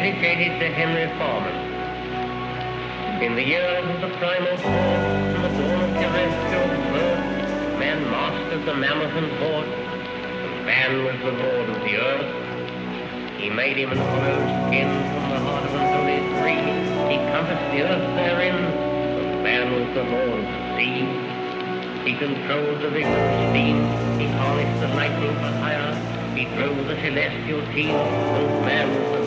dedicated to Henry Foreman. In the years of the primal force and the dawn of terrestrial birth, man mastered the mammoth and horse, and man was the lord of the earth. He made him an hollow skin from the heart of an holy tree. He compassed the earth therein, and man was the lord of the sea. He controlled the vigorous steam. He harnessed the lightning for hire. He drove the celestial team. And man was the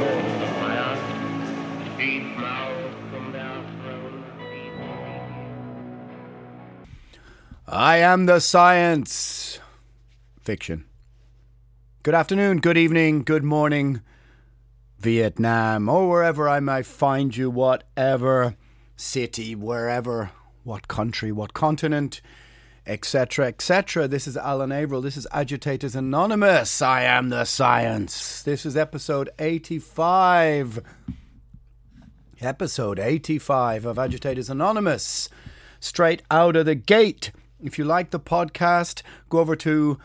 I am the science. Fiction. Good afternoon, good evening, good morning, Vietnam, or wherever I might find you, whatever city, wherever, what country, what continent, etc., etc. This is Alan Averill. This is Agitators Anonymous. I am the science. This is episode 85. Episode 85 of Agitators Anonymous. Straight out of the gate. If you like the podcast, go over to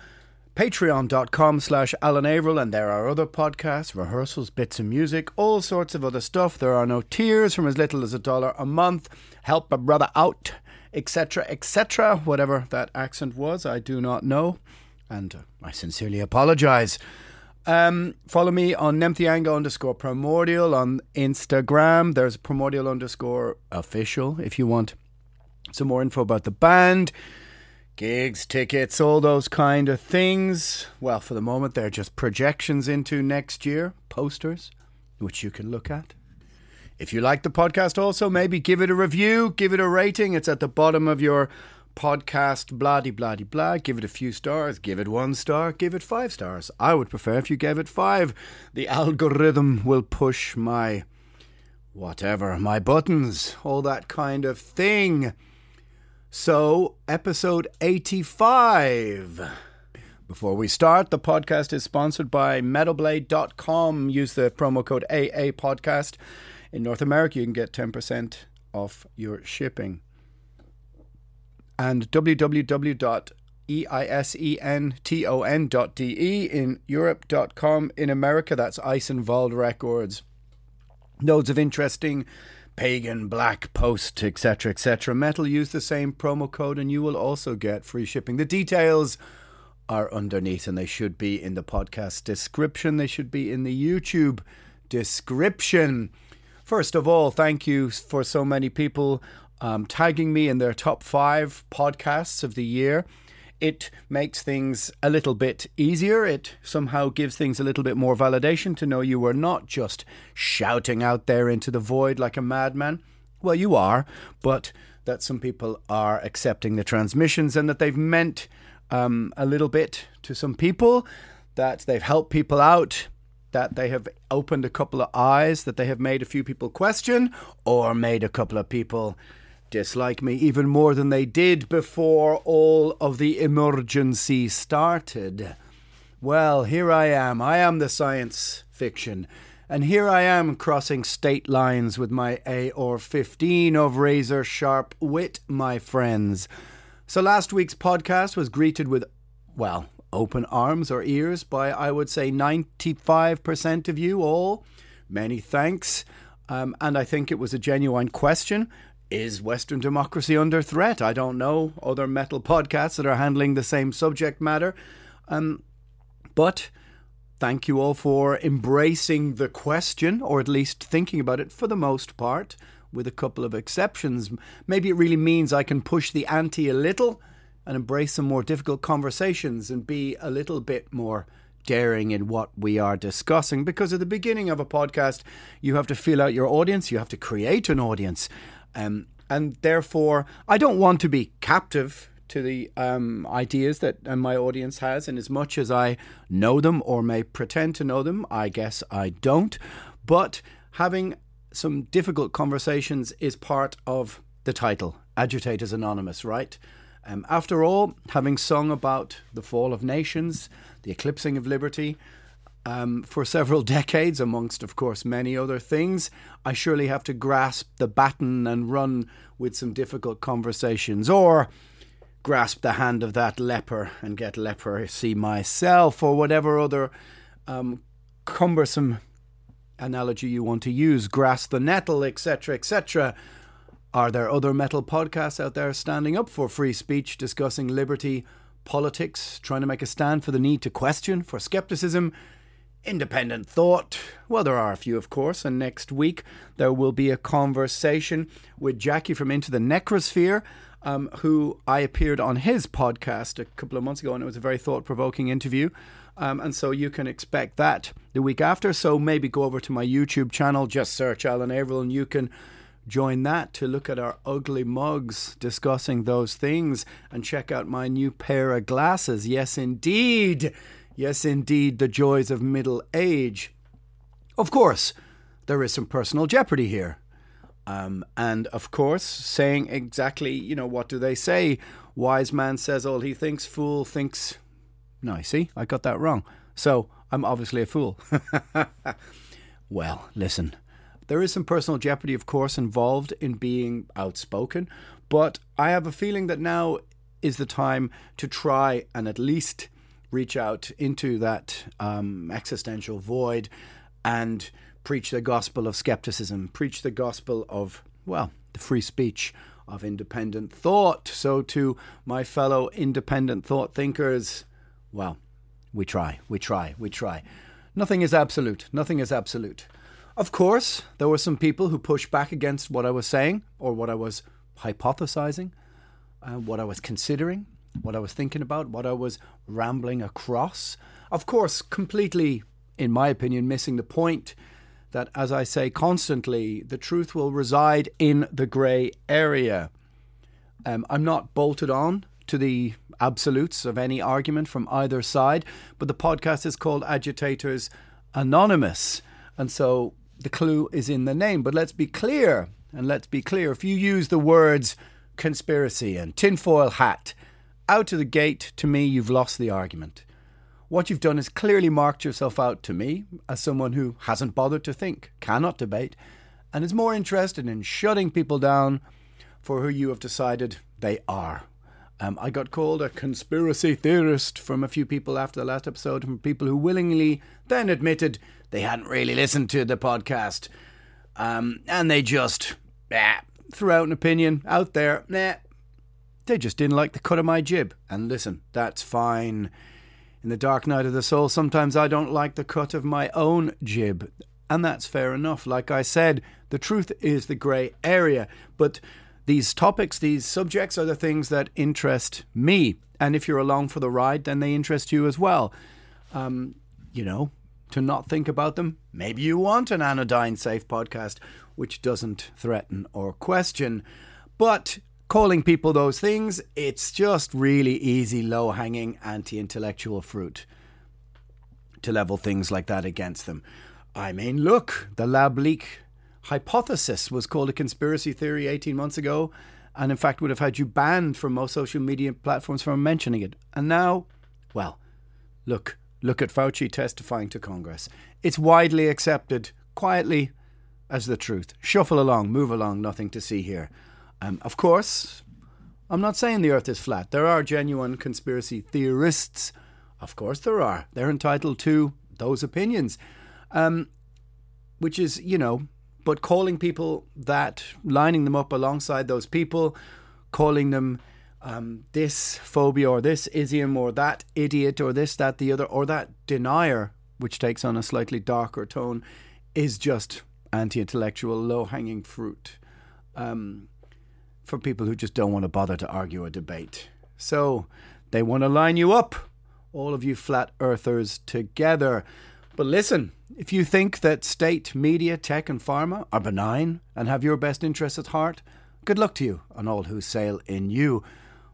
patreon.com slash Alan Averill and there are other podcasts, rehearsals, bits of music, all sorts of other stuff. There are no tiers from as little as a dollar a month. Help a brother out, etc., etc. Whatever that accent was, I do not know. And uh, I sincerely apologize. Um, follow me on Nemtheanga underscore primordial on Instagram. There's primordial underscore official if you want some more info about the band, gigs, tickets, all those kind of things. Well, for the moment, they're just projections into next year, posters, which you can look at. If you like the podcast, also maybe give it a review, give it a rating. It's at the bottom of your podcast, blah de blah blah. Give it a few stars, give it one star, give it five stars. I would prefer if you gave it five. The algorithm will push my whatever, my buttons, all that kind of thing. So, episode 85. Before we start, the podcast is sponsored by MetalBlade.com. Use the promo code AA Podcast. In North America, you can get 10% off your shipping. And www.eisenton.de in Europe.com. In America, that's Eisenwald Records. Loads of interesting pagan, black, post, etc., etc. Metal, use the same promo code and you will also get free shipping. The details are underneath and they should be in the podcast description. They should be in the YouTube description. First of all, thank you for so many people um, tagging me in their top five podcasts of the year. It makes things a little bit easier. It somehow gives things a little bit more validation to know you were not just shouting out there into the void like a madman. Well, you are, but that some people are accepting the transmissions and that they've meant um, a little bit to some people, that they've helped people out, that they have opened a couple of eyes, that they have made a few people question, or made a couple of people dislike me even more than they did before all of the emergency started. Well, here I am. I am the science fiction. And here I am crossing state lines with my AR 15 of razor sharp wit, my friends. So last week's podcast was greeted with, well, open arms or ears by, I would say, 95% of you all. Many thanks. Um, and I think it was a genuine question. Is Western democracy under threat? I don't know. Other metal podcasts that are handling the same subject matter. Um, but thank you all for embracing the question, or at least thinking about it for the most part, with a couple of exceptions. Maybe it really means I can push the ante a little and embrace some more difficult conversations and be a little bit more daring in what we are discussing. Because at the beginning of a podcast, you have to feel out your audience, you have to create an audience. Um, and therefore, I don't want to be captive to the um, ideas that uh, my audience has. And as much as I know them or may pretend to know them, I guess I don't. But having some difficult conversations is part of the title, Agitators Anonymous, right? Um, after all, having sung about the fall of nations, the eclipsing of liberty, um, for several decades, amongst, of course, many other things, I surely have to grasp the baton and run with some difficult conversations, or grasp the hand of that leper and get leprosy myself, or whatever other um, cumbersome analogy you want to use, grasp the nettle, etc., etc. Are there other metal podcasts out there standing up for free speech, discussing liberty, politics, trying to make a stand for the need to question, for skepticism, independent thought? Well, there are a few, of course, and next week there will be a conversation with Jackie from Into the Necrosphere. Um, who I appeared on his podcast a couple of months ago, and it was a very thought provoking interview. Um, and so you can expect that the week after. So maybe go over to my YouTube channel, just search Alan Averill, and you can join that to look at our ugly mugs discussing those things and check out my new pair of glasses. Yes, indeed. Yes, indeed, the joys of middle age. Of course, there is some personal jeopardy here. Um, and of course, saying exactly, you know, what do they say? Wise man says all he thinks, fool thinks. No, see, I got that wrong. So I'm obviously a fool. well, listen, there is some personal jeopardy, of course, involved in being outspoken, but I have a feeling that now is the time to try and at least reach out into that um, existential void and preach the gospel of skepticism, preach the gospel of, well, the free speech of independent thought. So, to my fellow independent thought thinkers, well, we try, we try, we try. Nothing is absolute. Nothing is absolute. Of course, there were some people who pushed back against what I was saying or what I was hypothesizing, uh, what I was considering, what I was thinking about, what I was rambling across. Of course, completely, in my opinion, missing the point that, as I say constantly, the truth will reside in the grey area. Um, I'm not bolted on to the absolutes of any argument from either side, but the podcast is called Agitators Anonymous. And so the clue is in the name. But let's be clear, and let's be clear if you use the words conspiracy and tinfoil hat out of the gate, to me, you've lost the argument. What you've done is clearly marked yourself out to me as someone who hasn't bothered to think, cannot debate, and is more interested in shutting people down for who you have decided they are. Um, I got called a conspiracy theorist from a few people after the last episode, from people who willingly then admitted they hadn't really listened to the podcast. Um, and they just ah, threw out an opinion out there. Nah, they just didn't like the cut of my jib. And listen, that's fine. In the dark night of the soul, sometimes I don't like the cut of my own jib. And that's fair enough. Like I said, the truth is the grey area. But these topics, these subjects are the things that interest me. And if you're along for the ride, then they interest you as well. Um, you know, to not think about them, maybe you want an anodyne safe podcast which doesn't threaten or question. But calling people those things, it's just really easy, low hanging, anti intellectual fruit to level things like that against them. I mean, look, the lab leak hypothesis was called a conspiracy theory 18 months ago, and in fact would have had you banned from most social media platforms from mentioning it. And now, well, look, look at Fauci testifying to Congress. It's widely accepted quietly as the truth. Shuffle along, move along, nothing to see here. Um, of course, I'm not saying the earth is flat. There are genuine conspiracy theorists. Of course, there are. They're entitled to those opinions. Um, which is, you know, but calling people that, lining them up alongside those people, calling them um, this phobia or this ism or that idiot or this, that, the other, or that denier, which takes on a slightly darker tone, is just anti intellectual, low hanging fruit um, for people who just don't want to bother to argue or debate. So they want to line you up, all of you flat earthers together. But listen, if you think that state, media, tech, and pharma are benign and have your best interests at heart, good luck to you and all who sail in you.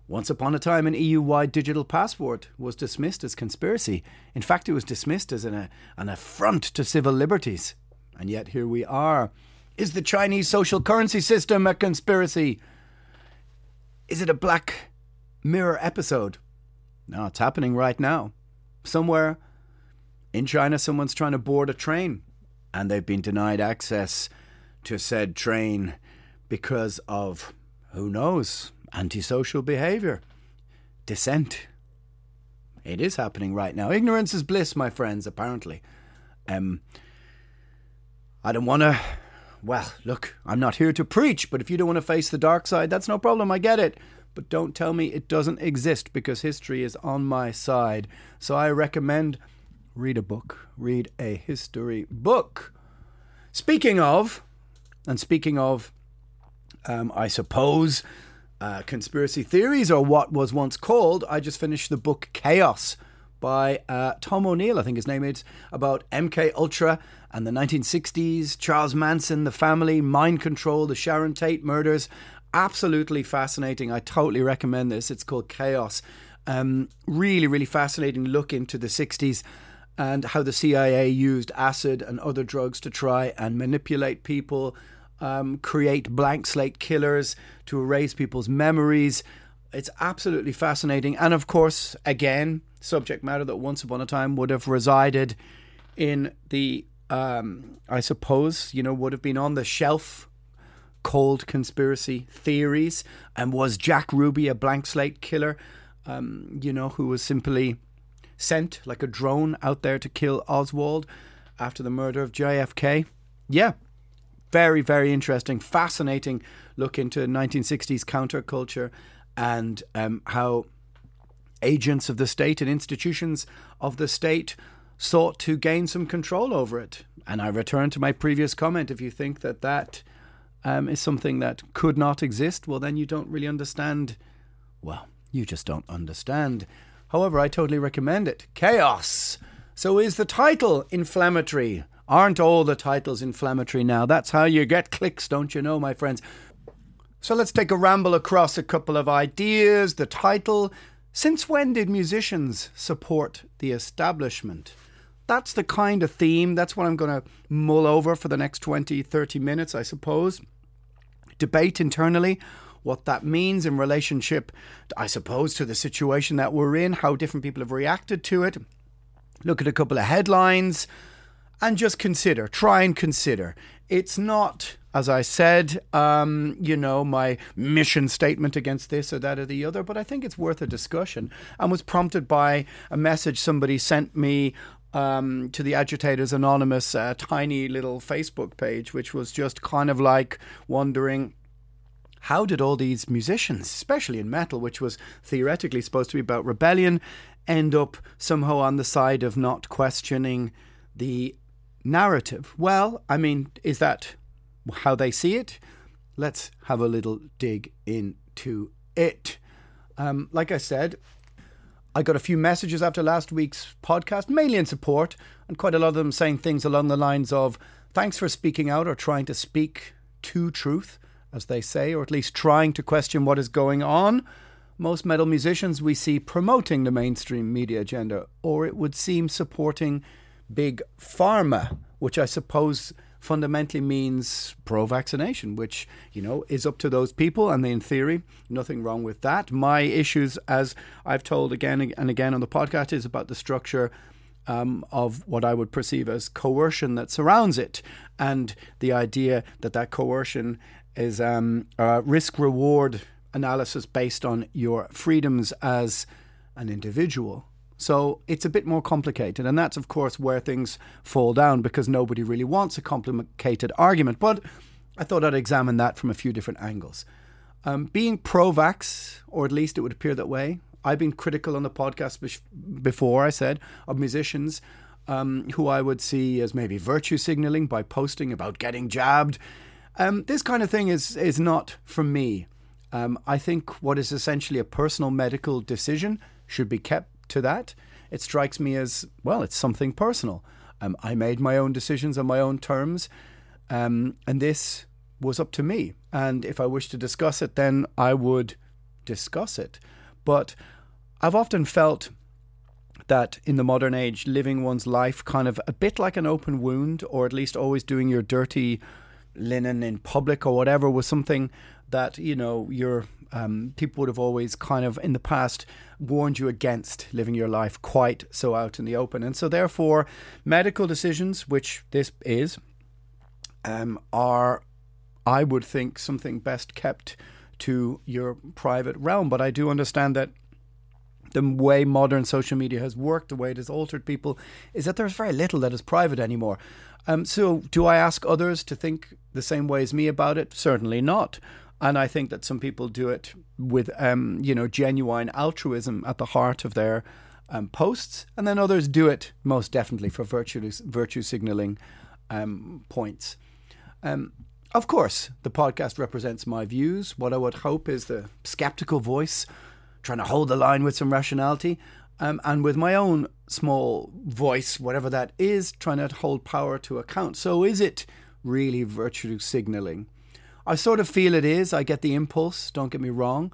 Once upon a time, an EU wide digital passport was dismissed as conspiracy. In fact, it was dismissed as an, an affront to civil liberties. And yet here we are. Is the Chinese social currency system a conspiracy? Is it a black mirror episode? No, it's happening right now. Somewhere in China, someone's trying to board a train and they've been denied access to said train because of, who knows, antisocial behavior, dissent. It is happening right now. Ignorance is bliss, my friends, apparently. Um, I don't want to. Well, look, I'm not here to preach, but if you don't want to face the dark side, that's no problem. I get it. But don't tell me it doesn't exist because history is on my side. So I recommend read a book, read a history book. Speaking of, and speaking of, um, I suppose, uh, conspiracy theories or what was once called, I just finished the book Chaos by uh, Tom O'Neill, I think his name is, about MK Ultra and the 1960s, Charles Manson, the family, mind control, the Sharon Tate murders. Absolutely fascinating. I totally recommend this. It's called Chaos. Um, really, really fascinating look into the 60s and how the CIA used acid and other drugs to try and manipulate people, um, create blank slate killers to erase people's memories. It's absolutely fascinating. And of course, again, subject matter that once upon a time would have resided in the, um, I suppose, you know, would have been on the shelf called conspiracy theories. And was Jack Ruby a blank slate killer, um, you know, who was simply sent like a drone out there to kill Oswald after the murder of JFK? Yeah, very, very interesting, fascinating look into 1960s counterculture and um, how agents of the state and institutions of the state sought to gain some control over it. And I return to my previous comment if you think that that um, is something that could not exist, well, then you don't really understand. Well, you just don't understand. However, I totally recommend it. Chaos. So, is the title inflammatory? Aren't all the titles inflammatory now? That's how you get clicks, don't you know, my friends? So let's take a ramble across a couple of ideas. The title Since when did musicians support the establishment? That's the kind of theme. That's what I'm going to mull over for the next 20, 30 minutes, I suppose. Debate internally what that means in relationship, I suppose, to the situation that we're in, how different people have reacted to it. Look at a couple of headlines and just consider, try and consider. It's not as I said, um, you know, my mission statement against this or that or the other, but I think it's worth a discussion and was prompted by a message somebody sent me um, to the Agitators Anonymous uh, tiny little Facebook page, which was just kind of like wondering how did all these musicians, especially in metal, which was theoretically supposed to be about rebellion, end up somehow on the side of not questioning the narrative? Well, I mean, is that how they see it. Let's have a little dig into it. Um, like I said, I got a few messages after last week's podcast, mainly in support, and quite a lot of them saying things along the lines of thanks for speaking out or trying to speak to truth, as they say, or at least trying to question what is going on. Most metal musicians we see promoting the mainstream media agenda, or it would seem supporting big pharma, which I suppose fundamentally means pro vaccination, which, you know, is up to those people. And in theory, nothing wrong with that. My issues, as I've told again and again on the podcast, is about the structure um, of what I would perceive as coercion that surrounds it, and the idea that that coercion is um, a risk reward analysis based on your freedoms as an individual. So it's a bit more complicated, and that's, of course, where things fall down because nobody really wants a complicated argument. But I thought I'd examine that from a few different angles. Um, being pro vax, or at least it would appear that way, I've been critical on the podcast before, I said, of musicians um, who I would see as maybe virtue signaling by posting about getting jabbed. Um, this kind of thing is, is not for me. Um, I think what is essentially a personal medical decision should be kept to that. It strikes me as, well, it's something personal. Um, I made my own decisions on my own terms, um, and this was up to me. And if I wish to discuss it, then I would discuss it. But I've often felt that in the modern age, living one's life kind of a bit like an open wound, or at least always doing your dirty linen in public or whatever, was something that, you know, your um, people would have always kind of in the past warned you against living your life quite so out in the open. And so, therefore, medical decisions, which this is, um, are, I would think, something best kept to your private realm. But I do understand that the way modern social media has worked, the way it has altered people, is that there's very little that is private anymore. Um, so, do I ask others to think the same way as me about it? Certainly not. And I think that some people do it with, um, you know, genuine altruism at the heart of their um, posts, and then others do it most definitely for virtue virtue signaling um, points. Um, of course, the podcast represents my views. What I would hope is the skeptical voice trying to hold the line with some rationality, um, and with my own small voice, whatever that is, trying to hold power to account. So, is it really virtue signaling? I sort of feel it is. I get the impulse, don't get me wrong.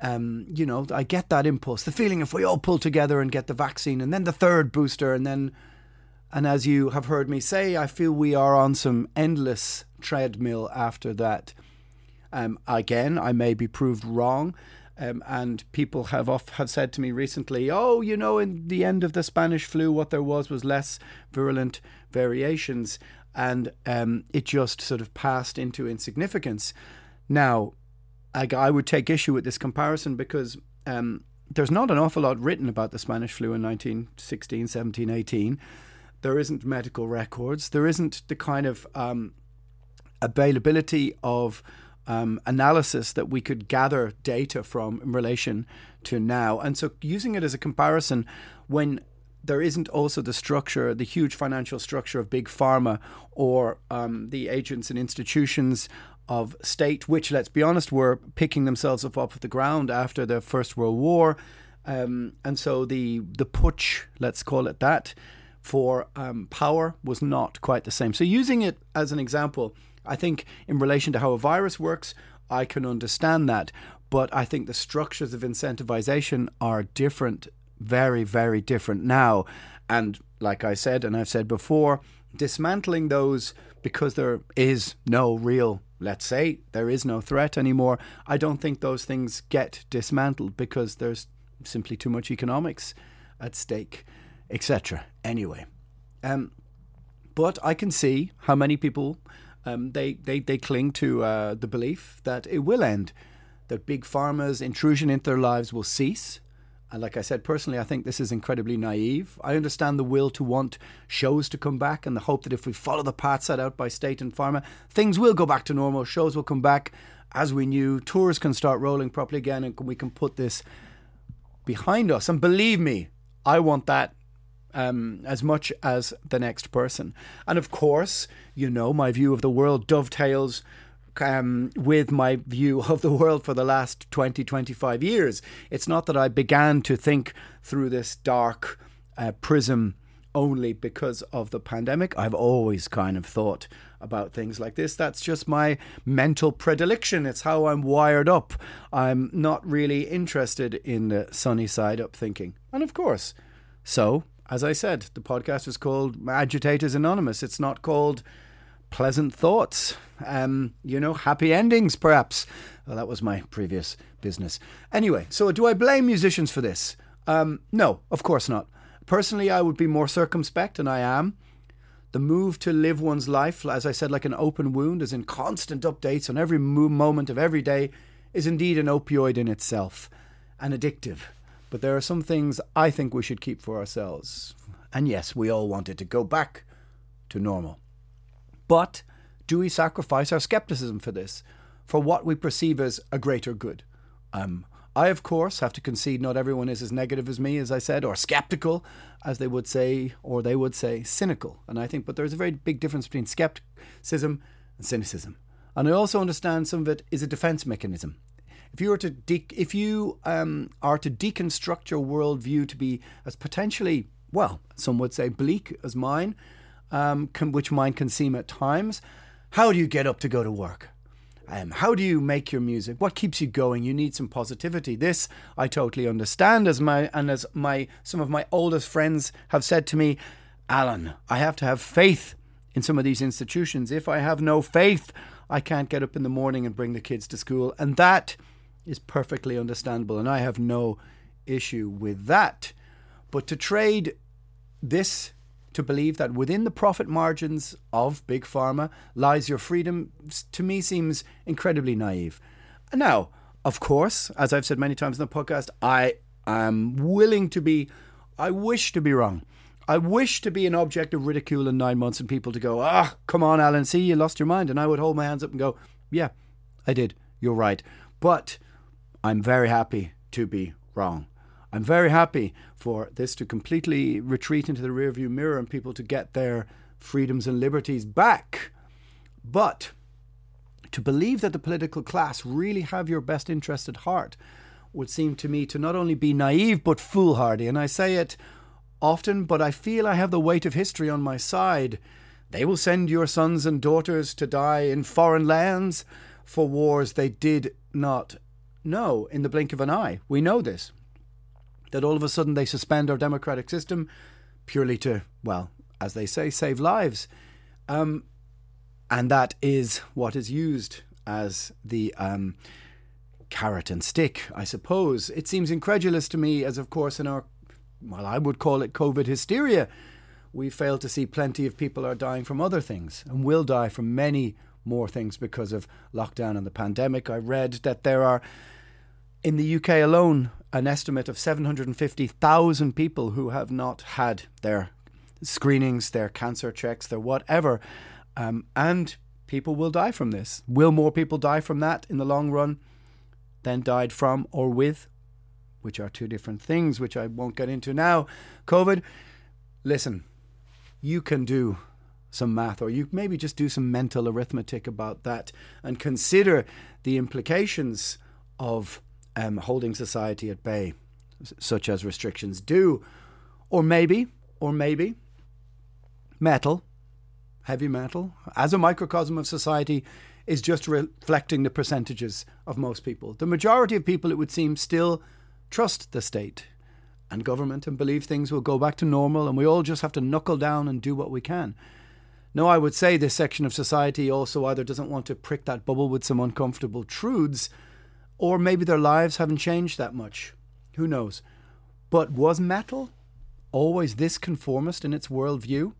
Um, you know, I get that impulse, the feeling if we all pull together and get the vaccine and then the third booster, and then, and as you have heard me say, I feel we are on some endless treadmill after that. Um, again, I may be proved wrong, um, and people have off, have said to me recently, "Oh, you know, in the end of the Spanish flu, what there was was less virulent variations, and um, it just sort of passed into insignificance." Now, I, I would take issue with this comparison because um, there's not an awful lot written about the Spanish flu in 1916, 17, 18. There isn't medical records. There isn't the kind of um, availability of um, analysis that we could gather data from in relation to now. And so using it as a comparison when there isn't also the structure, the huge financial structure of big pharma or um, the agents and institutions of state, which, let's be honest, were picking themselves up off the ground after the First World War. Um, and so the, the putsch, let's call it that, for um, power was not quite the same. So using it as an example, I think in relation to how a virus works, I can understand that. But I think the structures of incentivization are different, very, very different now. And like I said, and I've said before, dismantling those because there is no real, let's say, there is no threat anymore. I don't think those things get dismantled because there's simply too much economics at stake, etc. Anyway, um, but I can see how many people um, they, they, they cling to uh, the belief that it will end, that big pharma's intrusion into their lives will cease. And like I said, personally, I think this is incredibly naive. I understand the will to want shows to come back and the hope that if we follow the path set out by state and pharma, things will go back to normal. Shows will come back as we knew. Tours can start rolling properly again and we can put this behind us. And believe me, I want that um, as much as the next person. And of course, you know, my view of the world dovetails um, with my view of the world for the last 20, 25 years. It's not that I began to think through this dark uh, prism only because of the pandemic. I've always kind of thought about things like this. That's just my mental predilection. It's how I'm wired up. I'm not really interested in the sunny side up thinking. And of course, so as I said, the podcast is called Agitators Anonymous. It's not called Pleasant Thoughts. Um, you know, happy endings, perhaps. Well, that was my previous business. Anyway, so do I blame musicians for this? Um, no, of course not. Personally, I would be more circumspect, and I am. The move to live one's life, as I said, like an open wound, as in constant updates on every moment of every day, is indeed an opioid in itself and addictive. But there are some things I think we should keep for ourselves. And yes, we all want it to go back to normal. But do we sacrifice our skepticism for this, for what we perceive as a greater good? Um, I, of course, have to concede not everyone is as negative as me, as I said, or skeptical, as they would say, or they would say cynical. And I think, but there's a very big difference between skepticism and cynicism. And I also understand some of it is a defense mechanism. If you were to de- if you um, are to deconstruct your worldview to be as potentially well, some would say bleak as mine, um, can, which mine can seem at times, how do you get up to go to work? Um, how do you make your music? What keeps you going? You need some positivity. This I totally understand. As my and as my some of my oldest friends have said to me, Alan, I have to have faith in some of these institutions. If I have no faith, I can't get up in the morning and bring the kids to school, and that is perfectly understandable. And I have no issue with that. But to trade this to believe that within the profit margins of Big Pharma lies your freedom, to me seems incredibly naive. Now, of course, as I've said many times in the podcast, I am willing to be, I wish to be wrong. I wish to be an object of ridicule in nine months and people to go, ah, come on, Alan, see, you lost your mind. And I would hold my hands up and go, yeah, I did. You're right. But I'm very happy to be wrong. I'm very happy for this to completely retreat into the rearview mirror and people to get their freedoms and liberties back. But to believe that the political class really have your best interest at heart would seem to me to not only be naive but foolhardy. And I say it often, but I feel I have the weight of history on my side. They will send your sons and daughters to die in foreign lands for wars they did not know in the blink of an eye. We know this that all of a sudden they suspend our democratic system purely to, well, as they say, save lives. Um, and that is what is used as the um, carrot and stick, I suppose. It seems incredulous to me, as of course in our, well, I would call it COVID hysteria, we fail to see plenty of people are dying from other things and will die from many more things because of lockdown and the pandemic. I read that there are, in the UK alone, an estimate of 750,000 people who have not had their screenings, their cancer checks, their whatever. Um, and people will die from this. Will more people die from that in the long run than died from or with? Which are two different things, which I won't get into now. COVID, listen, you can do some math or you maybe just do some mental arithmetic about that and consider the implications of um, holding society at bay, such as restrictions do. Or maybe, or maybe, metal, heavy metal, as a microcosm of society, is just reflecting the percentages of most people. The majority of people, it would seem, still trust the state and government and believe things will go back to normal and we all just have to knuckle down and do what we can. No, I would say this section of society also either doesn't want to prick that bubble with some uncomfortable truths or maybe their lives haven't changed that much. Who knows? But was metal always this conformist in its worldview?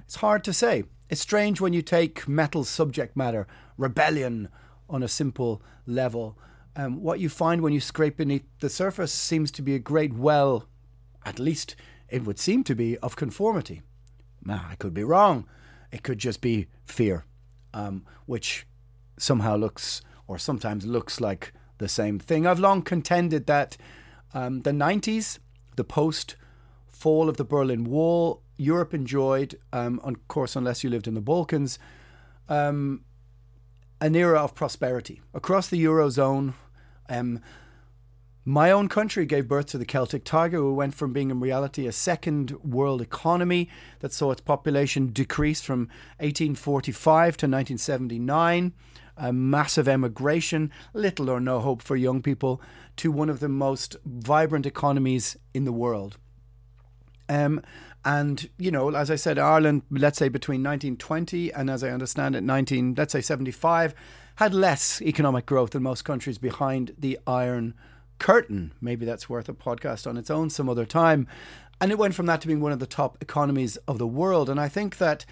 It's hard to say. It's strange when you take metal's subject matter, rebellion, on a simple level. Um, what you find when you scrape beneath the surface seems to be a great well, at least it would seem to be, of conformity. Now, I could be wrong. It could just be fear, um, which somehow looks, or sometimes looks like the same thing. I've long contended that um, the 90s, the post fall of the Berlin Wall, Europe enjoyed, um, of course, unless you lived in the Balkans, um, an era of prosperity. Across the Eurozone, um, my own country gave birth to the Celtic Tiger, who went from being in reality a second world economy that saw its population decrease from 1845 to 1979 a massive emigration, little or no hope for young people, to one of the most vibrant economies in the world. Um, and you know, as I said, Ireland, let's say between 1920 and, as I understand it, 19, let's say 75, had less economic growth than most countries behind the Iron curtain. Maybe that's worth a podcast on its own some other time. And it went from that to being one of the top economies of the world. And I think that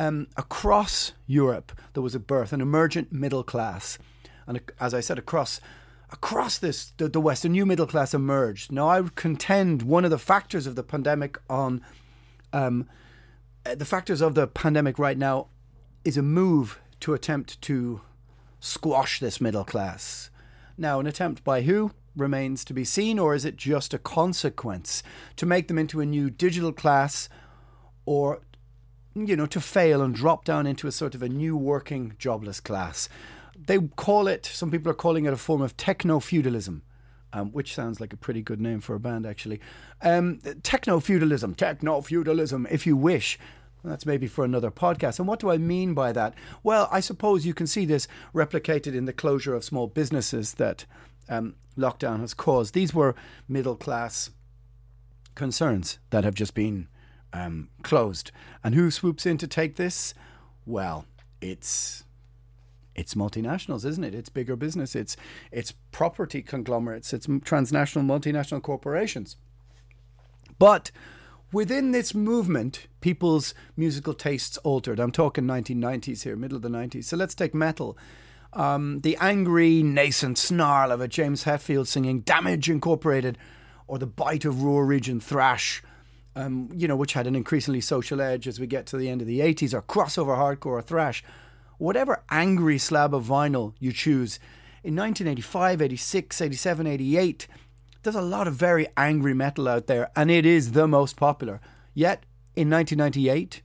um, across Europe, there was a birth, an emergent middle class. And as I said, across across this the, the new middle class emerged. Now, I would contend one of the factors of the pandemic on um, uh, the factors of the pandemic right now is a move to attempt to squash this middle class. Now, an attempt by who remains to be seen, or is it just a consequence to make them into a new digital class, or you know, to fail and drop down into a sort of a new working jobless class? They call it. Some people are calling it a form of techno feudalism. Um, which sounds like a pretty good name for a band, actually. Um, techno feudalism, techno feudalism, if you wish. That's maybe for another podcast. And what do I mean by that? Well, I suppose you can see this replicated in the closure of small businesses that um, lockdown has caused. These were middle class concerns that have just been um, closed. And who swoops in to take this? Well, it's it's multinationals, isn't it? It's bigger business. It's it's property conglomerates. It's transnational multinational corporations. But within this movement, people's musical tastes altered. I'm talking 1990s here, middle of the 90s. So let's take metal. Um, the angry, nascent snarl of a James Hetfield singing Damage Incorporated, or the bite of Ruhr region thrash, um, you know, which had an increasingly social edge as we get to the end of the 80s, or crossover hardcore or thrash. Whatever angry slab of vinyl you choose, in 1985, 86, 87, 88, there's a lot of very angry metal out there, and it is the most popular. Yet, in 1998,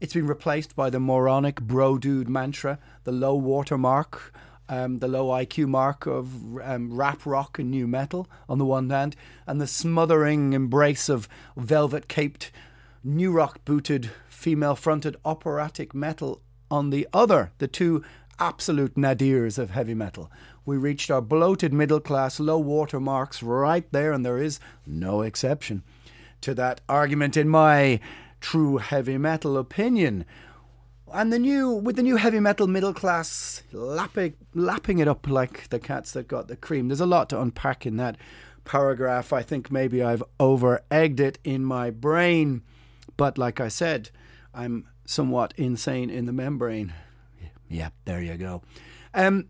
it's been replaced by the moronic bro dude mantra, the low watermark, um, the low IQ mark of um, rap rock and new metal on the one hand, and the smothering embrace of velvet caped, new rock booted, female fronted operatic metal on the other. The two absolute nadirs of heavy metal. We reached our bloated middle class low water marks right there, and there is no exception to that argument in my true heavy metal opinion. And the new, with the new heavy metal middle class lapping, lapping it up like the cats that got the cream. There's a lot to unpack in that paragraph. I think maybe I've over egged it in my brain. But like I said, I'm somewhat insane in the membrane. Yeah, there you go. Um,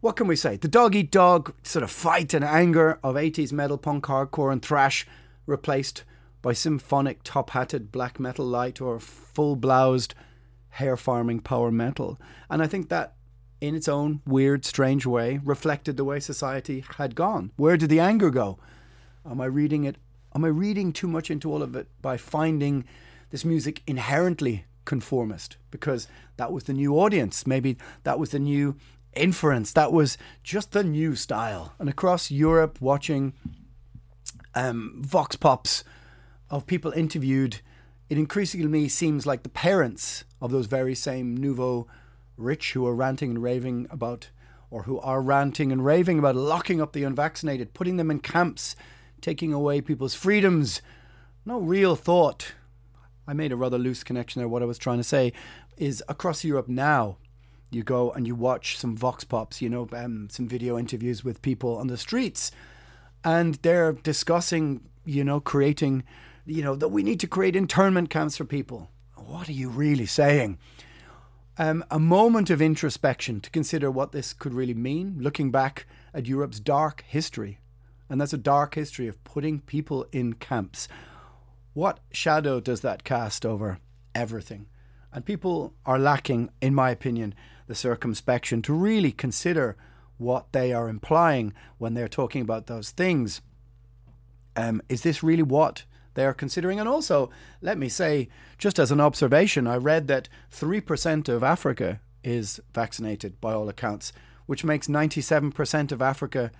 what can we say? The dog eat dog sort of fight and anger of 80s metal, punk, hardcore, and thrash replaced by symphonic top hatted black metal light or full bloused hair farming power metal. And I think that, in its own weird, strange way, reflected the way society had gone. Where did the anger go? Am I reading it? Am I reading too much into all of it by finding this music inherently conformist? Because that was the new audience. Maybe that was the new inference. That was just the new style. And across Europe, watching um, vox pops of people interviewed, it increasingly seems like the parents of those very same nouveau rich who are ranting and raving about, or who are ranting and raving about locking up the unvaccinated, putting them in camps, taking away people's freedoms. No real thought. I made a rather loose connection there. What I was trying to say is across Europe now, you go and you watch some vox pops, you know, um, some video interviews with people on the streets, and they're discussing, you know, creating, you know, that we need to create internment camps for people. What are you really saying? Um, a moment of introspection to consider what this could really mean, looking back at Europe's dark history. And that's a dark history of putting people in camps. What shadow does that cast over everything? And people are lacking, in my opinion, the circumspection to really consider what they are implying when they're talking about those things. Um, is this really what they are considering? And also, let me say, just as an observation, I read that 3% of Africa is vaccinated by all accounts, which makes 97% of Africa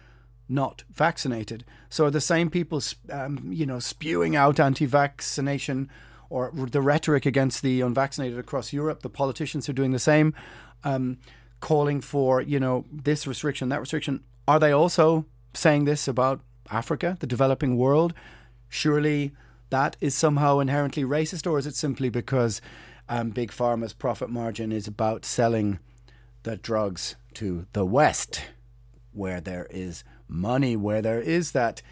not vaccinated. So are the same people, um, you know, spewing out anti-vaccination or the rhetoric against the unvaccinated across Europe? The politicians are doing the same um, calling for, you know, this restriction, that restriction. Are they also saying this about Africa, the developing world? Surely that is somehow inherently racist, or is it simply because um, Big Pharma's profit margin is about selling the drugs to the West, where there is money, where there is that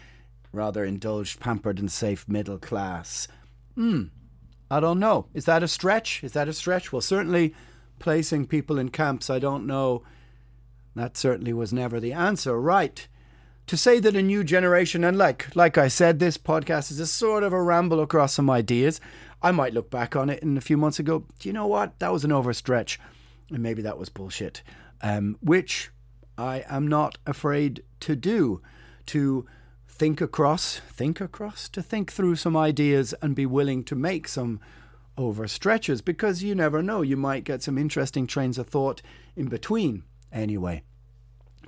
rather indulged, pampered, and safe middle class. Hmm, I don't know. Is that a stretch? Is that a stretch? Well, certainly placing people in camps, I don't know. That certainly was never the answer. Right. To say that a new generation, and like like I said, this podcast is a sort of a ramble across some ideas. I might look back on it in a few months ago. Do you know what? That was an overstretch. And maybe that was bullshit. Um, which I am not afraid to do. To think across, think across, to think through some ideas and be willing to make some overstretches because you never know. You might get some interesting trains of thought in between, anyway.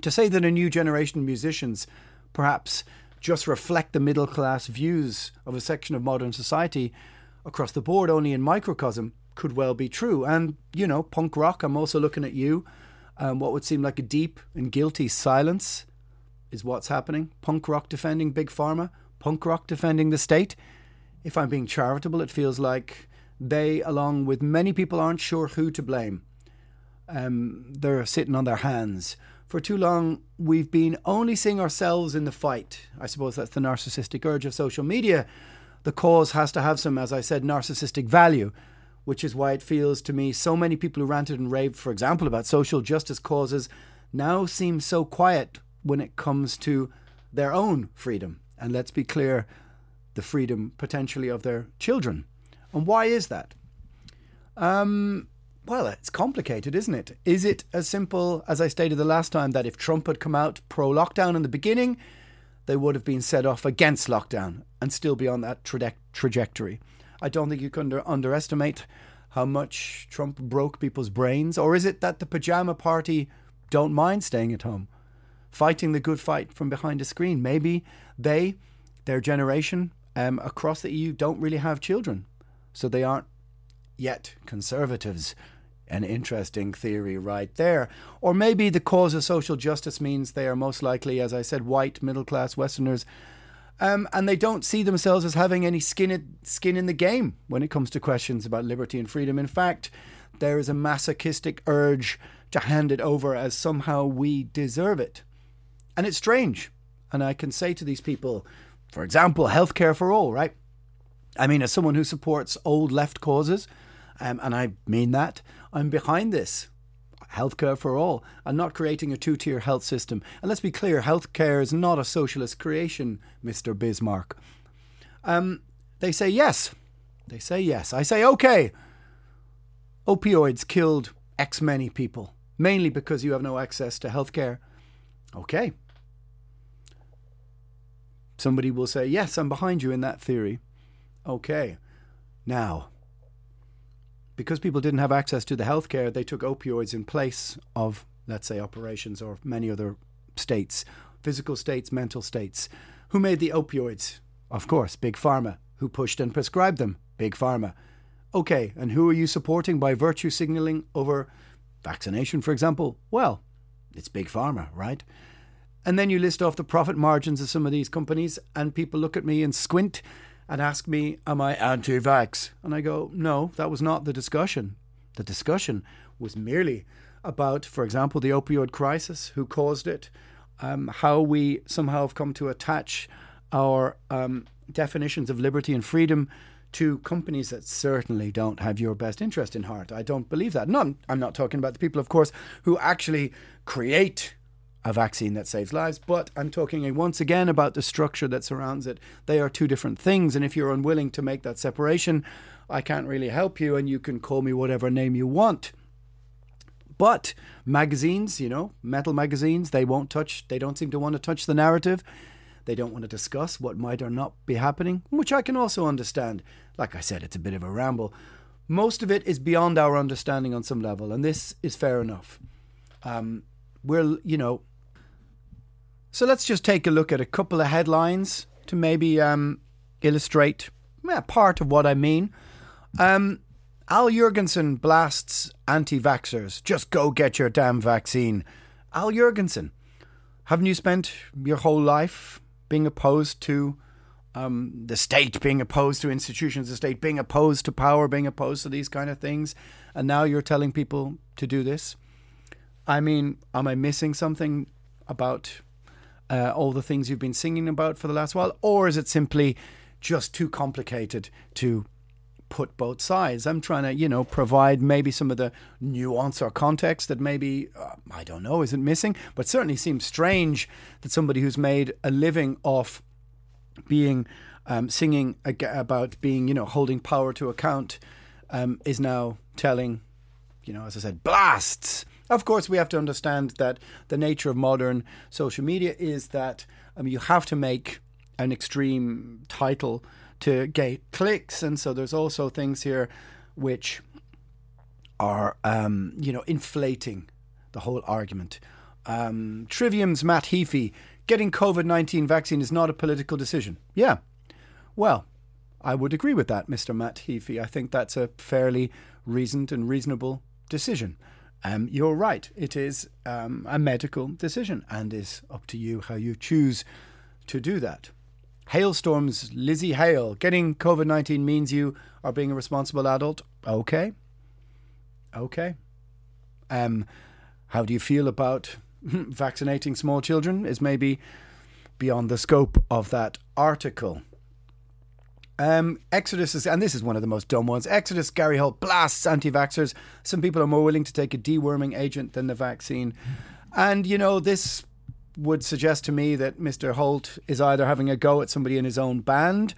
To say that a new generation of musicians perhaps just reflect the middle class views of a section of modern society across the board only in microcosm could well be true. And, you know, punk rock, I'm also looking at you. Um, what would seem like a deep and guilty silence is what's happening. Punk rock defending Big Pharma, punk rock defending the state. If I'm being charitable, it feels like they, along with many people, aren't sure who to blame. Um, they're sitting on their hands. For too long, we've been only seeing ourselves in the fight. I suppose that's the narcissistic urge of social media. The cause has to have some, as I said, narcissistic value, which is why it feels to me so many people who ranted and raved, for example, about social justice causes now seem so quiet when it comes to their own freedom. And let's be clear, the freedom potentially of their children. And why is that? Um, well, it's complicated, isn't it? Is it as simple as I stated the last time that if Trump had come out pro lockdown in the beginning, they would have been set off against lockdown and still be on that tra- trajectory? I don't think you can under- underestimate how much Trump broke people's brains. Or is it that the pajama party don't mind staying at home? fighting the good fight from behind a screen. Maybe they, their generation um, across the EU, don't really have children, so they aren't yet conservatives. An interesting theory right there. Or maybe the cause of social justice means they are most likely, as I said, white, middle class Westerners. Um, and they don't see themselves as having any skin in, skin in the game when it comes to questions about liberty and freedom. In fact, there is a masochistic urge to hand it over as somehow we deserve it. And it's strange. And I can say to these people, for example, healthcare for all, right? I mean, as someone who supports old left causes, um, and I mean that, I'm behind this. Healthcare for all, and not creating a two tier health system. And let's be clear healthcare is not a socialist creation, Mr. Bismarck. Um, they say yes. They say yes. I say okay. Opioids killed X many people, mainly because you have no access to healthcare. Okay, Somebody will say, Yes, I'm behind you in that theory. Okay. Now, because people didn't have access to the healthcare, they took opioids in place of, let's say, operations or many other states, physical states, mental states. Who made the opioids? Of course, Big Pharma. Who pushed and prescribed them? Big Pharma. Okay, and who are you supporting by virtue signaling over vaccination, for example? Well, it's Big Pharma, right? And then you list off the profit margins of some of these companies, and people look at me and squint and ask me, Am I anti vax? And I go, No, that was not the discussion. The discussion was merely about, for example, the opioid crisis, who caused it, um, how we somehow have come to attach our um, definitions of liberty and freedom to companies that certainly don't have your best interest in heart. I don't believe that. No, I'm not talking about the people, of course, who actually create a vaccine that saves lives, but I'm talking once again about the structure that surrounds it. They are two different things, and if you're unwilling to make that separation, I can't really help you, and you can call me whatever name you want. But magazines, you know, metal magazines, they won't touch, they don't seem to want to touch the narrative. They don't want to discuss what might or not be happening, which I can also understand. Like I said, it's a bit of a ramble. Most of it is beyond our understanding on some level, and this is fair enough. Um, we're, you know, so let's just take a look at a couple of headlines to maybe um, illustrate yeah, part of what I mean. Um, Al Jourgensen blasts anti vaxxers. Just go get your damn vaccine. Al Jourgensen, haven't you spent your whole life being opposed to um, the state, being opposed to institutions of the state, being opposed to power, being opposed to these kind of things? And now you're telling people to do this? I mean, am I missing something about uh, all the things you've been singing about for the last while, or is it simply just too complicated to put both sides? I'm trying to, you know, provide maybe some of the nuance or context that maybe, uh, I don't know, isn't missing, but certainly seems strange that somebody who's made a living off being um, singing about being, you know, holding power to account um, is now telling, you know, as I said, blasts. Of course, we have to understand that the nature of modern social media is that um, you have to make an extreme title to get clicks, and so there's also things here which are, um, you know, inflating the whole argument. Um, Trivium's Matt Heafy, getting COVID 19 vaccine is not a political decision. Yeah. Well, I would agree with that, Mr. Matt Heafy. I think that's a fairly reasoned and reasonable decision. Um, you're right. It is um, a medical decision and is up to you how you choose to do that. Halestorm's, Lzzy Hale. Getting COVID 19 means you are being a responsible adult. Okay. Okay. Um, how do you feel about vaccinating small children? Is maybe beyond the scope of that article. Um, Exodus is, and this is one of the most dumb ones. Exodus, Gary Holt blasts anti vaxxers. Some people are more willing to take a deworming agent than the vaccine. And, you know, this would suggest to me that Mr. Holt is either having a go at somebody in his own band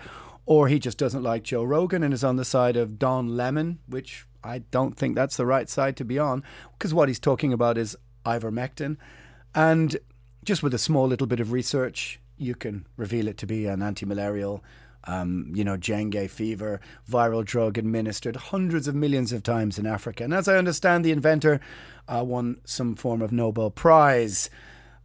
or he just doesn't like Joe Rogan and is on the side of Don Lemon, which I don't think that's the right side to be on because what he's talking about is ivermectin. And just with a small little bit of research, you can reveal it to be an anti malarial um, you know, dengue fever, viral drug administered hundreds of millions of times in Africa. And as I understand, the inventor uh, won some form of Nobel Prize.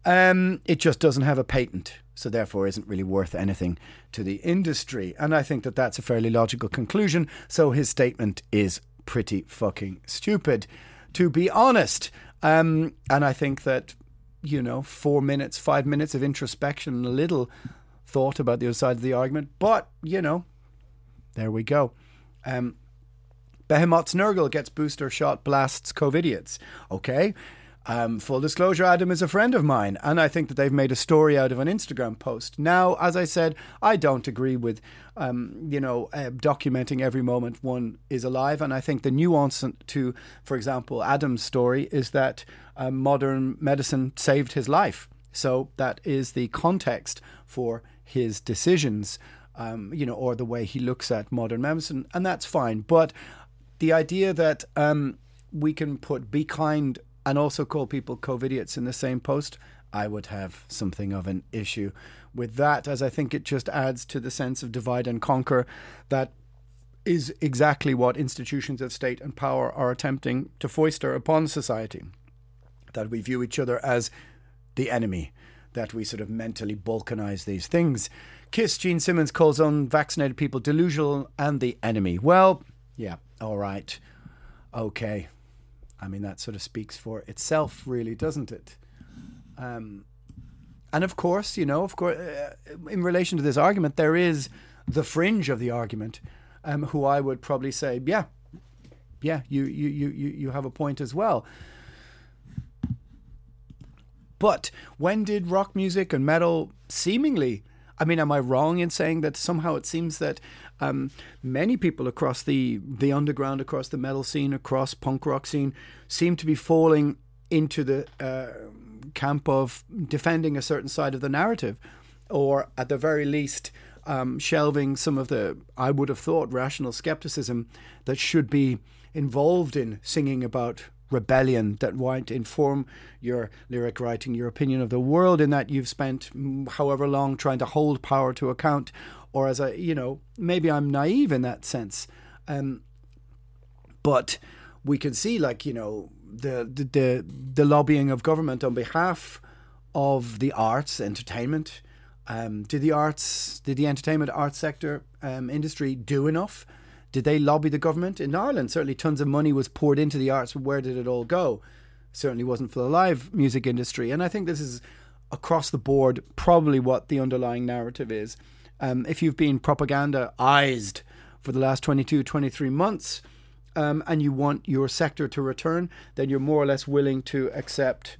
Um, it just doesn't have a patent, so therefore isn't really worth anything to the industry. And I think that that's a fairly logical conclusion. So his statement is pretty fucking stupid, to be honest. Um, and I think that, you know, four minutes, five minutes of introspection, a little thought about the other side of the argument. But, you know, there we go. Um, Behemoth's Nergal gets booster shot, blasts COVIDiots. Okay. Um, full disclosure, Adam is a friend of mine, and I think that they've made a story out of an Instagram post. Now, as I said, I don't agree with, um, you know, uh, documenting every moment one is alive, and I think the nuance to, for example, Adam's story is that uh, modern medicine saved his life. So that is the context for his decisions, um, you know, or the way he looks at modern medicine, and that's fine. But the idea that um, we can put be kind and also call people COVIDiots in the same post, I would have something of an issue with that, as I think it just adds to the sense of divide and conquer that is exactly what institutions of state and power are attempting to foster upon society. That we view each other as the enemy that we sort of mentally balkanize these things. Kiss Gene Simmons calls unvaccinated people delusional and the enemy. Well, yeah, all right. Okay. I mean, that sort of speaks for itself, really, doesn't it? Um, and of course, you know, of course, uh, in relation to this argument, there is the fringe of the argument, um, who I would probably say, yeah, yeah, you, you, you, you have a point as well. But when did rock music and metal seemingly? I mean, am I wrong in saying that somehow it seems that um, many people across the the underground, across the metal scene, across punk rock scene, seem to be falling into the uh, camp of defending a certain side of the narrative, or at the very least, um, shelving some of the I would have thought rational skepticism that should be involved in singing about rebellion that might inform your lyric writing, your opinion of the world, in that you've spent however long trying to hold power to account, or as a, you know, maybe I'm naive in that sense. Um, but we can see, like, you know, the, the, the, the lobbying of government on behalf of the arts, entertainment. Um, did the arts, did the entertainment arts sector um, industry do enough? Did they lobby the government? In Ireland, certainly tons of money was poured into the arts, but where did it all go? Certainly wasn't for the live music industry. And I think this is across the board probably what the underlying narrative is. Um, if you've been propagandaized for the last 22, 23 months, um, and you want your sector to return, then you're more or less willing to accept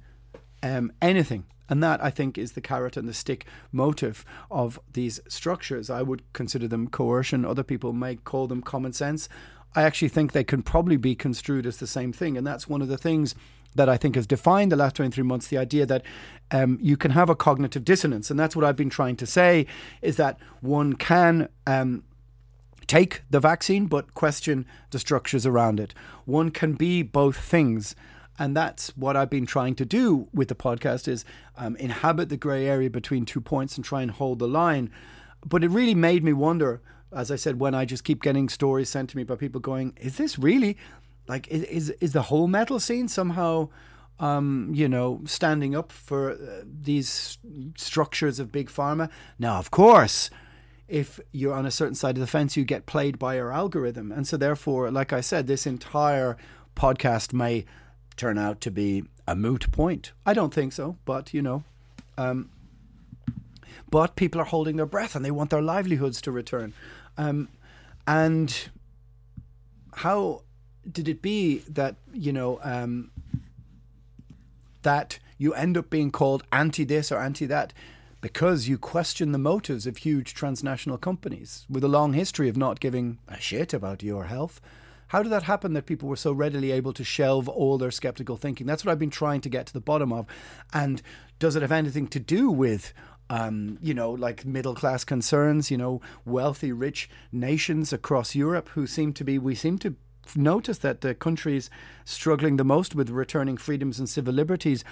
um, anything. And that, I think, is the carrot and the stick motive of these structures. I would consider them coercion. Other people may call them common sense. I actually think they can probably be construed as the same thing. And that's one of the things that I think has defined the last 23 months the idea that um, you can have a cognitive dissonance. And that's what I've been trying to say is that one can. Um, take the vaccine but question the structures around it. One can be both things and that's what I've been trying to do with the podcast is um, inhabit the gray area between two points and try and hold the line but it really made me wonder as I said when I just keep getting stories sent to me by people going is this really like is is the whole metal scene somehow um, you know, standing up for uh, these structures of big pharma. Now, of course, if you're on a certain side of the fence, you get played by our algorithm. And so, therefore, like I said, this entire podcast may turn out to be a moot point. I don't think so, but you know, um, but people are holding their breath and they want their livelihoods to return. Um, and how did it be that you know um, that you end up being called anti this or anti that? Because you question the motives of huge transnational companies with a long history of not giving a shit about your health. How did that happen that people were so readily able to shelve all their skeptical thinking? That's what I've been trying to get to the bottom of. And does it have anything to do with um, you know, like middle class concerns, you know, wealthy, rich nations across Europe who seem to be, we seem to notice that the countries struggling the most with returning freedoms and civil liberties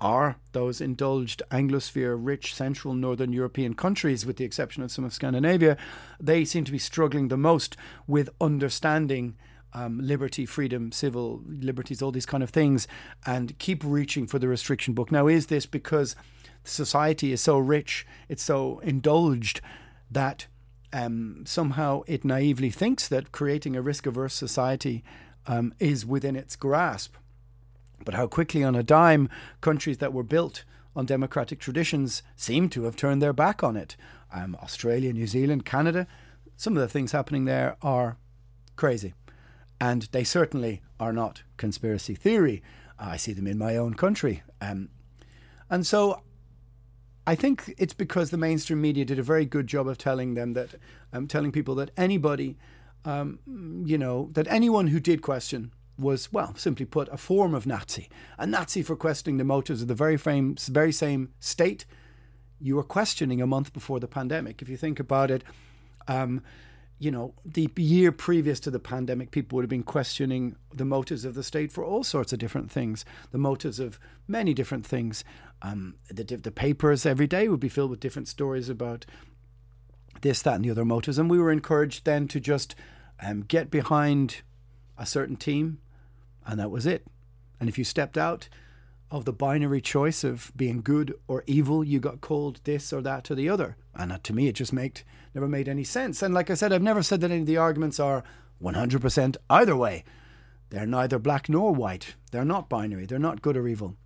are those indulged Anglosphere rich central northern European countries, with the exception of some of Scandinavia. They seem to be struggling the most with understanding um, liberty, freedom, civil liberties, all these kind of things, and keep reaching for the restriction book. Now, is this because society is so rich, it's so indulged that um, somehow it naively thinks that creating a risk averse society um, is within its grasp? But how quickly, on a dime, countries that were built on democratic traditions seem to have turned their back on it. Um, Australia, New Zealand, Canada, some of the things happening there are crazy and they certainly are not conspiracy theory. I see them in my own country. Um, and so I think it's because the mainstream media did a very good job of telling them that, um, telling people that anybody, um, you know, that anyone who did question was, well, simply put, a form of Nazi. A Nazi for questioning the motives of the very, fame, very same state you were questioning a month before the pandemic. If you think about it, um, you know, the year previous to the pandemic, people would have been questioning the motives of the state for all sorts of different things, the motives of many different things. Um, the, the papers every day would be filled with different stories about this, that, and the other motives. And we were encouraged then to just um, get behind a certain team, and that was it. And if you stepped out, of the binary choice of being good or evil. You got called this or that or the other. And uh, to me, it just made, never made any sense. And like I said, I've never said that any of the arguments are 100% either way. They're neither black nor white. They're not binary. They're not good or evil.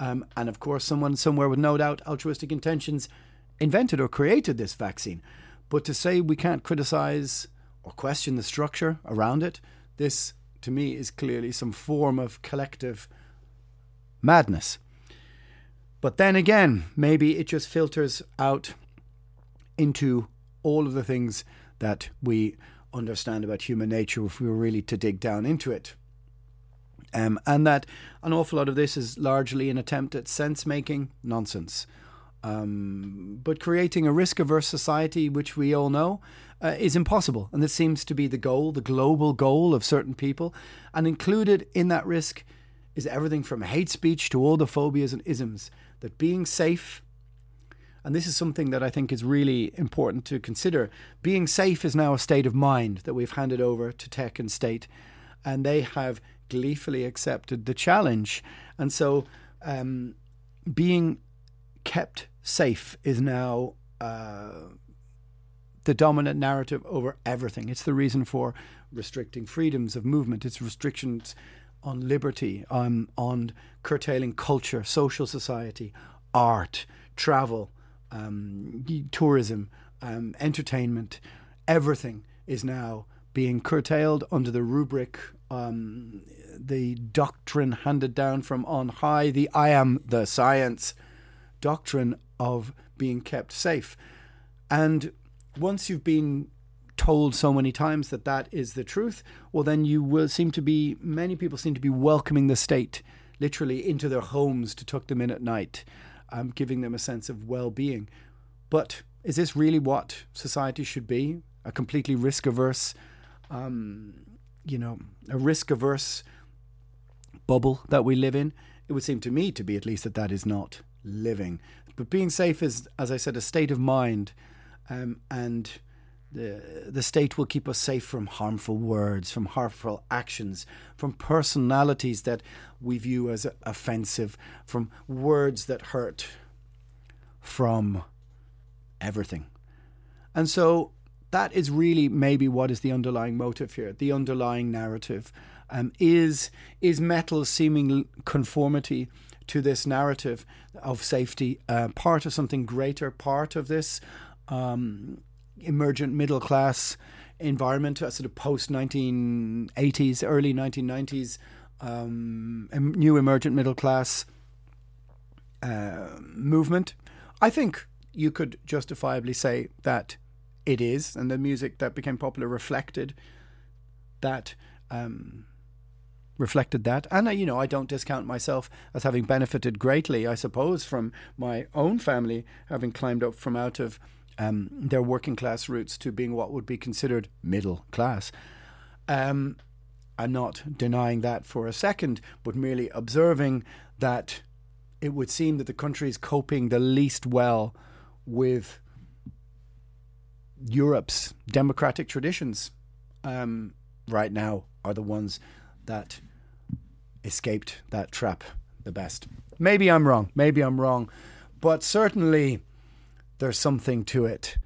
Um, and of course, someone somewhere with no doubt altruistic intentions invented or created this vaccine. But to say we can't criticize or question the structure around it, this to me is clearly some form of collective madness. But then again, maybe it just filters out into all of the things that we understand about human nature if we were really to dig down into it. Um, and that an awful lot of this is largely an attempt at sense making nonsense. Um, but creating a risk averse society, which we all know, uh, is impossible. And this seems to be the goal, the global goal of certain people. And included in that risk is everything from hate speech to all the phobias and isms. That being safe, and this is something that I think is really important to consider, being safe is now a state of mind that we've handed over to tech and state, and they have gleefully accepted the challenge. And so, um, being kept safe is now. Uh, the dominant narrative over everything. It's the reason for restricting freedoms of movement. It's restrictions on liberty, um, on curtailing culture, social society, art, travel, um, tourism, um, entertainment. Everything is now being curtailed under the rubric um, the doctrine handed down from on high, the I am the science doctrine of being kept safe. And once you've been told so many times that that is the truth, well, then you will seem to be, many people seem to be welcoming the state literally into their homes to tuck them in at night, um, giving them a sense of well being. But is this really what society should be? A completely risk averse, um, you know, a risk averse bubble that we live in? It would seem to me to be at least that that is not living. But being safe is, as I said, a state of mind, um, and the the state will keep us safe from harmful words, from harmful actions, from personalities that we view as offensive, from words that hurt, from everything. And so that is really maybe what is the underlying motive here, the underlying narrative. Um, is is metal seeming conformity to this narrative of safety uh, part of something greater, part of this um, emergent middle class environment, a sort of post 1980s, early 1990s, um, new emergent middle class uh, movement. I think you could justifiably say that it is, and the music that became popular reflected that. Um, reflected that. And, uh, you know, I don't discount myself as having benefited greatly, I suppose, from my own family having climbed up from out of um, their working class roots to being what would be considered middle class. Um, I'm not denying that for a second, but merely observing that it would seem that the country is coping the least well with Europe's democratic traditions um, right now are the ones that escaped that trap the best. Maybe I'm wrong. Maybe I'm wrong. But certainly there's something to it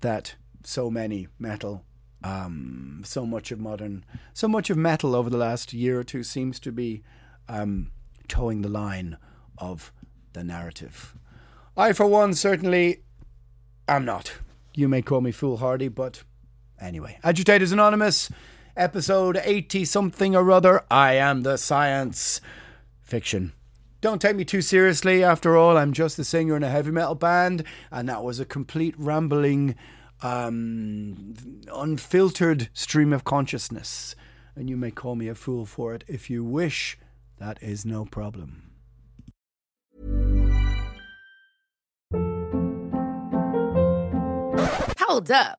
that so many metal, um, so much of modern, so much of metal over the last year or two seems to be um, towing the line of the narrative. I, for one, certainly am not. You may call me foolhardy, but anyway. Agitators Anonymous episode 80 something or other. I am the science fiction. Don't take me too seriously. After all, I'm just the singer in a heavy metal band, and that was a complete rambling, um, unfiltered stream of consciousness. And you may call me a fool for it if you wish. That is no problem. Hold up.